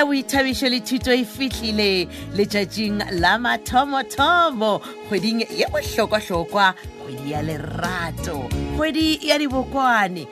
ya boithabišo le thuto e fihlile letšatšing la mathomothomo kgweding ye bohlokwahlokwa kgwedi ya lerato kgwedi ya dibokwane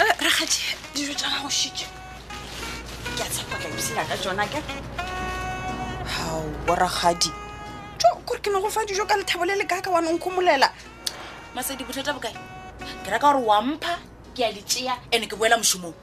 eh, rakgadi dijo tša gago šitše ke a tshepa ka ipsela ka tsona ka gao borakgadi jo kore ke ne go fa dijo ka lethabo le le kaka wa nonkgomolela masedi bothata bokae ke reka gore wa mpha ke a le tšea ande ke boela mošomong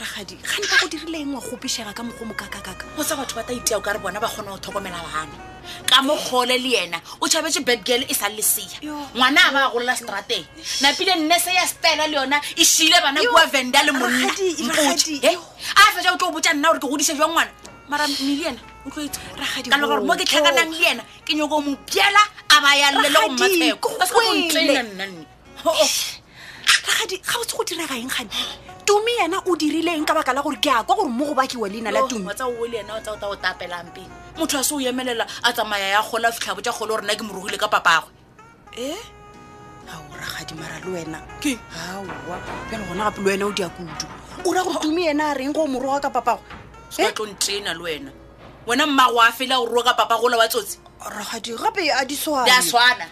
ragadi ga ne ba go dirile engwe gopišega ka mogo mokakakaka o sa batho ba ta itea o ka re bona ba kgona go tlhokomela bana ka mo gole le yena o tšhabetse bad girl e sa le leseya ngwana a ba a golola strateng napile nnese ya stela le yona e šile bana kua venda le monna mpotse eh? a fetsa o tlo o botsa nna gore ke godise jwa ngwana mara mmele yena o tlo itse ka le gore mo ke tlhakanang le yena ke nyoko mo piela a ba ya lele go mmatsheko a se ka go ntlelela nna nne ragadi ga botse go direga eng gane tumi yena o dirile eng ka baka la gore ke a kwa gore mo go bakiwa leina la tumi tsa o le ena o tsa o tsa o tapelang pele motho a se o emelela a tsamaya ya gola fitlha botja golo rena ke morogile ka papagwe e ao ragadi mara le wena ke aowa bjale gona gape le wena o dia kudu o ra gore tumi yena a reng go o moroga ka papagwe se ka tlontena le wena wena mmago a fela o roka papa gola wa tsotsi ragadi gape a di swane di a swana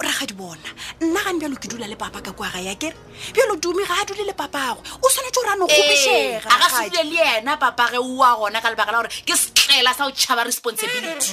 raga di bona nna gane bjalo ke dula le papa ka kwaga ya kere bjalo dumi ga a dule le papagwe o swanetse gore a nokgopišega a ga se dule le yena papage oa gona ka lebaka la gore ke setlela sa go tšhaba responsibility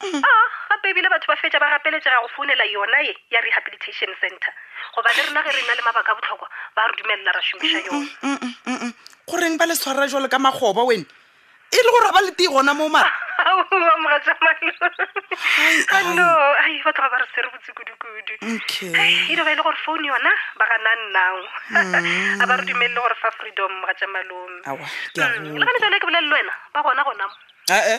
a gape ebile batho ba fetša ba gapeletšega go founela yona ye ya rehabilitation center goba le rena ge re na le mabaka a botlhokwa ba re dumelela ra šomiša yona Mm, mm, mm, mm. goreng ba le tshwarela jalo ka makgoba wene e le gore ba le tee gona mo mara aowa mogatša malo ano ai ba tloga ba re se re botse kudukudu okay e dio ba e le gore founu yona ba gana nnao a ba re dumelele gore fa freedom mogatša malome awa ke a Mm, le gane jale ke bolelele wena ba gona gonamo goa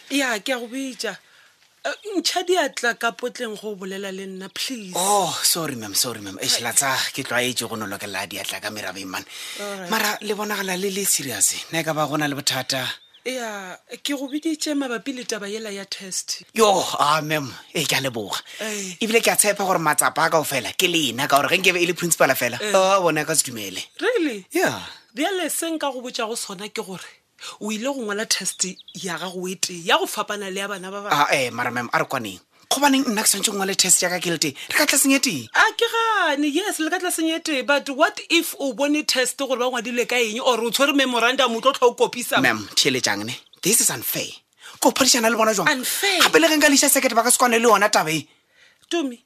ya ke a go bitša Eh, ntšha diatla ka potleng go o bolela le nna please oh sorry mam sorry mam eish latsa ke tlwaetse go no lokelela diatla ka merabeng man Alright. mara le bonagala le le serious na e ka ba gona le bothata ya ke go biditše mabapi le taba yela ya test yo a mam e ke a leboga Ei. ebile ke a tshepa gore matsapa a kao fela ke lena ka gore ge nkebe e le principala fela Eh. a bona ka se dumele really ya bjale se nka go botša go sona ke gore o ile go ngwala test ya gago e tee ya go fapana le ya bana ba ba Ah, eh mara mem a re kwaneng gobaneng nna ke swantse ngwale test ya ka ke le tee re ka tlaseng e tee a ke gane yes le ka tlaseng e tee but what if o bone test gore ba ngwadile ka eng or o tshwere memorandum o tlo tlha o kopisa mem theeletsang ne this is unfair ko phadišana le bona jwang Unfair? gape le ge nka leisa sekete ba ka se kwane le yona tabe tomi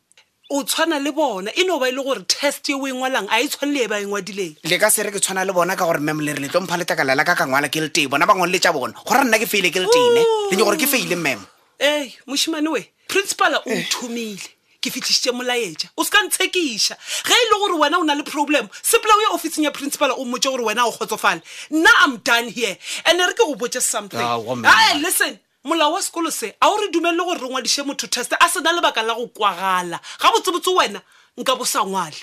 o tshwana le bona e no ba e le gore test ye o e ngwalang a e tshwane le e ba e ngwadileng le ka sere ke tshwana le bona ka gore mmem le re le tlo mpha letlakala la ka ka ngwala ke letee bona ba ngwalele tša bona gore nna ke feile ke letene le nye gore ke feile mmem ee mošimane we principala o nthomile ke fitlhisitše molaetša o se ka ntshekiša ge e le gore wena o na le problem sepela o ya officing ya principal o mmotse gore wena o kgotsofale nna am done here and re ke go botse something Ah, woman. Ae, listen Molao wa sekolo se a o re dumelele gore re ngwadiše motho teste a sena lebaka la go kwagala. Gabotsebotse wena nka bo sa ngwale.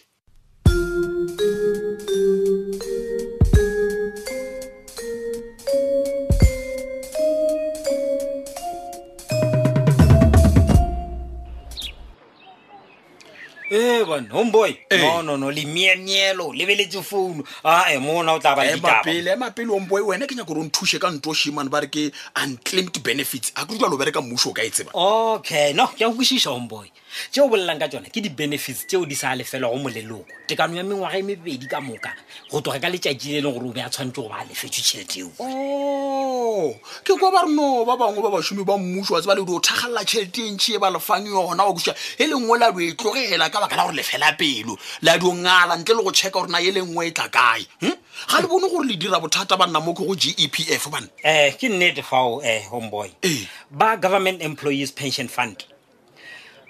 ee bone homeboy Ee. no no no lemieemielo lebeletše founu ae mona o tla ba le ditaba emapele emapele omboe wena ke nyako gore o nthuse ka nto shimane ba re ke unclaimed benefits a ke dula lo bereka mmuso o ka e tseba okay no ke a go kwešiša homeboy tšeo o bolelang ka tsona ke di-benefits tšeo di sa lefelwago moleloko tekano ya mengwaga e mebedi ka moka go tloga ka letšatši le e leng gore o be a tshwanetse go ba a lefetswe tšhelete eo Oh, ke kwa ba re no ba bangwe ba bašomi ba mmuso wa tseba le dio thagalela tšhelete e ntšhi e ba lefang yona wa kuša e lengwe la dio e tlogela ka baka la gore lefela pelo la dio ngala ntle le go checka gore na e lengwe e tla kae hm? ga le bone gore le dira bothata ba nna mo ke go E gepf banna um ke nnete fao um homeboy Ee. ba government employees pension fund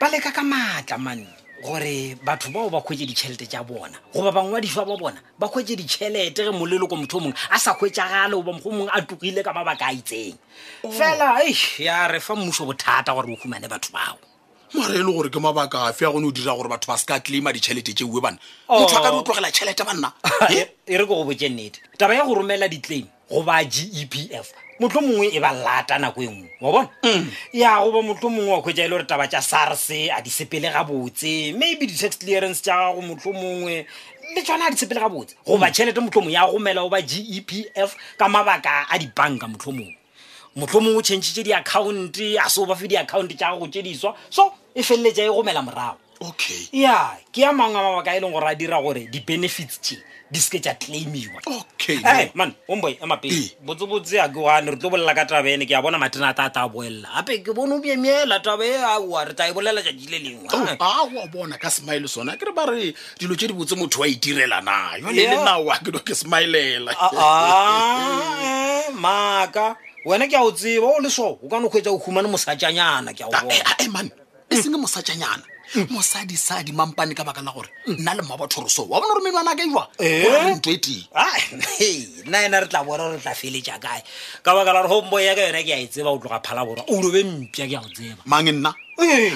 ba leka ka maatla mane gore batho bao ba kgwetse ditšhelete tša bona goba bangwadišwa ba bona ba kgwetse ditšhelete ge moleloko motho o mongwe a sa kgwetsagale goba mokgwa mongwe a tlogile ka mabaka a itseng oh. fela e ya re fa mmuso bothata gore o humane batho bao mare e le gore ke mabaka afe a gone o dira gore batho ba se ka tlima ditšhelete tšeuwe bana oh. motho a ka di o tlogela tšhelete banna e re ko go botse nnete taba ya go romela di-claim go ba gepf motlho mongwe e ba lata nako e nngwe wa bona mm. ya go ba motlho mongwe wa kgwetsa e le gore taba tša sars a di sepele gabotse maybe di-tax clearance tša gago motlho mongwe le tsona a di sepele gabotse goba mm. tšhelete motlho mongwe ya gomela go ba gepf ka mabaka a dibanka motlho mongwe motlho mongwe o changetse di-account a se o ba fe di-account tša gago tše diswa so e feleletša e gomela morago okay ya ke ya mangwe a mabaka a e leng gore a dira gore di-benefits tše di seke tša claimiwa okay Hey, man omboy ema pele Ee. botsebotse a ke one re tlo bolela ka taba ene ke a bona mathina a ta a ta boelela gape ke bone o biemiela taba e aowa re tla e bolela tšatši le lengwe Oh, Hai. a wa bona ka smile sona ke re ba re dilo tse di botse motho wa itirela na jale le Yeah. nawa ke do ke smilela Ah, ah, eh, maaka wena ke a o tseba o le so o ka no kgwetsa o humane mosatšanyana ke a o ah, bona eh, ah, eh, man e seng e mosatšanyana mm. mosadisadi mampane ka baka la gore mm. nna le mmabathoroso wa bona gore menwana ka jwa eh? ntho e tee ah, nna ena re tla bona re tla feletša kae ka baka la gore gombo ya ka yona ke a e tseba o tloga phala borwa o lobe mpša ke a go tseba mange nna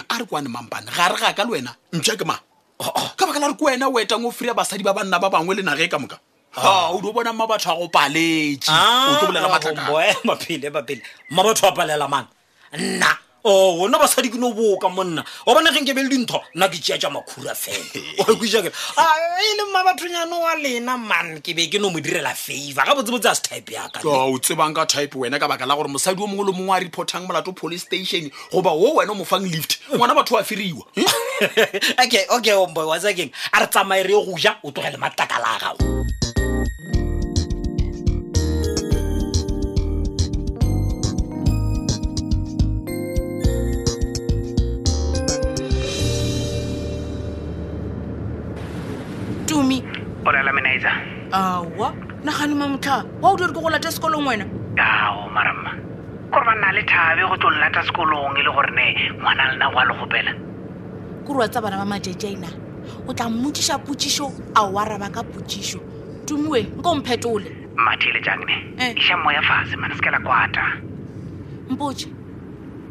a re kwane mampane ga re ga ka le wena mpša ke mang oh, oh. ka baka la gore ke wena o etang o fria basadi ba banna ba bangwe le nage ka moka ha o do bona mma batho a go paletše Ah, o tlo bolela matlakala boe mapele mapele mma batho a palela mang nna o ona basadi ke no boka monna wa bona geng ke be le dintho nna ke tšea tša makhura fela wa kwisa ke a e le mma bathonyane wa lena man ke be ke no mo direla favor ga botsebotse a se type yaka o tsebang ka type wena ka baka la gore mosadi o mongwe le mongwe a reportang molato police station goba wo wena o mo fang lift ngwana batho wa firiwa okay okay omboy wa tsakeng a re tsamaye re yo go ja o tlogele matlakala a gago tumi o rela menaetsa awa nagane mamotlha wa o dire ke go late sekolong wena ao maramma gore ba nna le thabe go tlo llata sekolong e le gore ne ngwana a lena go a le gopela kore wa tsa bana ba majejaina o tla mmotsiša potsišo a o araba ka potsišo tumoe nko mphetole mathele jang ne Eh. iša moya fase mana se ke la kwata mpotse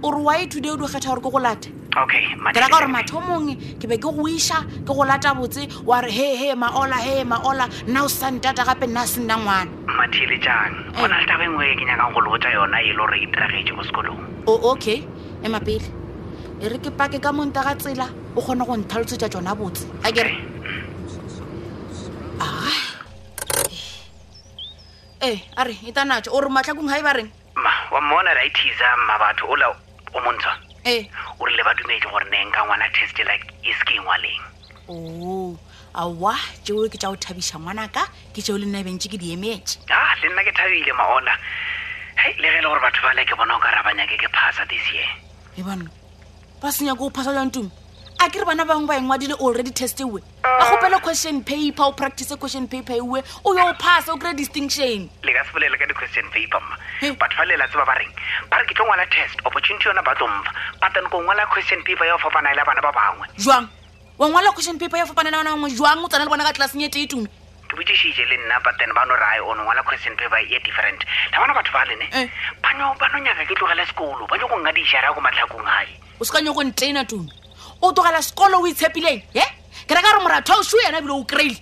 o re wa e thude o di kgetha gore ke go late okay ke raka gore mathomong ke be ke go iša ke go lata botse wa re he he maola he maola nna o sa ntata gape nna a se nna ngwana mathile jang eh. go na le taba e nngwe e ke nyakang go le botsa yona e le gore e diragetse ko sekolong o oh, okay ema pele e re ke pake ka monta ga tsela o kgone go nthalosetsa tsona botse a kere ee a re e tanatso o re matlhakong ga e ba reng ma wa mmona ra ithiza mma batho ola o montshwa ee o rile ba dumedi gore neng ka ngwana test la e se ke engwa leng o awa tšeo ke tša go thabiša ngwanaka ke tšeo le nna e bentše ke di emetse a Ah, le nna ke thabile maola hei le ge e le gore batho ba le ke bona o ka ra ba nyake ke phasa this year e bona ba se nyako o phasa jang tumi a ke re bana bangwe ba engwadile already test ewe ba gopele question paper o practice question paper ewe o yo o phasa o kry distinction le ka se bolele ka di-question paper ma Hey. batho ba lela tseba ba reng ba re ke tlo ngwala test opportunity yona ba tlo mfa patane ko ngwala question paper ya go fapanaela bana ba bangwe jwang wa ngwala question paper ya fapana le bana bangwe jwang o tsana le bona ka tlelaseng e tee tume ke botsišitše le nna but then ba no rae o no ngwala question paper ye different la bona batho ba lene Eh. ba no ba no nyaka ke tlogele sekolo ba nyoko ngadiša ra ko matlhakong gae o se ka nyoko ntena tume o togela sekolo o itshepileng e ke reka gore moratho o shu yena ebile o kry-ile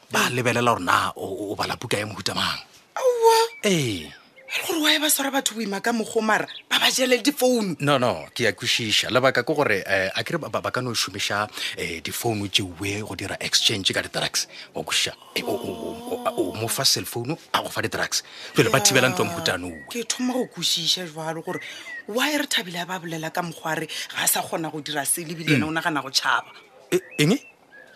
ba lebelela gore na o bala puka ya mohuta mang aowa ee e le gore wa e ba swara batho boima ka mogomara ba ba jelele difounu no no ke ya kwešiša lebaka ke gore um a kere ba ka no šomiša um difounu tšeue go dira exchange ka di-drugs wa kwešiša e, o mo fa cellphone a go fa di-drugs pele ba thibela ntlo mohutano ke thoma go kwešiša jalo gore wa e re thabile a ba bolela ka mokgware ga a sa kgona go dira se lebile ena mm. o nagana go tšhaba e, eng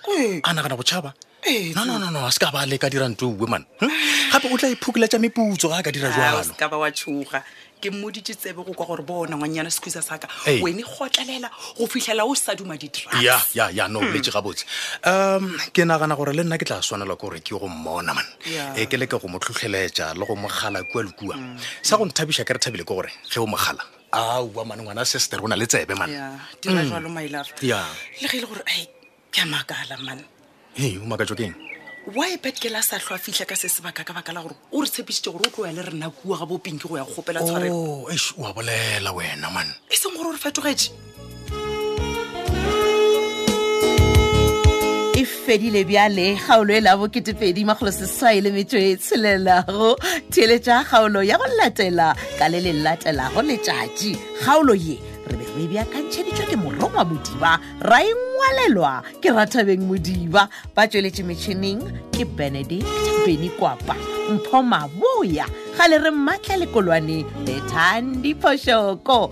ee. a nagana botšhaba ee, no no no no a se ka ba le ka dira nto uwe man hm? gape o tla iphokeletša meputso ga a ka dira jalo ah, ka ba wa tšhoga ke mmoditše tsebe go kwa gore bona ngwannyana sekhusa saka wene gotlelela go fitlhela o sa duma ditraya ya ya no hmm. boletse gabotse um ke nagana gore le nna ke tla swanela ke gore ke go mmona man e ke leke go mo tlhotlheletša le go mogala kua le kua hmm. sa go nthabiša ke re thabile ke gore ge o mogala aowa mane ngwana sester o na le tsebe mane ya dira jalo my love ya le ge e le gore ai ke a makala man e o makatso keng why bad girl a sa tlho a fitlha ka se sebaka ka baka la gore o re tshepisitse gore o tlo ya le rena kua ga bopinki go ya go kgopela tshwarelo o eish wa bolela wena mane e seng gore o re fetogetse e fedile bjale kgaolo e la boketepedi makgolo seswai le metso e tshelelago theeletša kgaolo ya go latela ka le le latelago letšatši kgaolo ye re be re bjakantšheditšwa ke morongwa modiba ra e ngwalelwa ke rathabeng modiba ba tšweletše metšhineng ke benedict beny kwapa mpho maboya ga le re mmatla lekolwane le thandi phošoko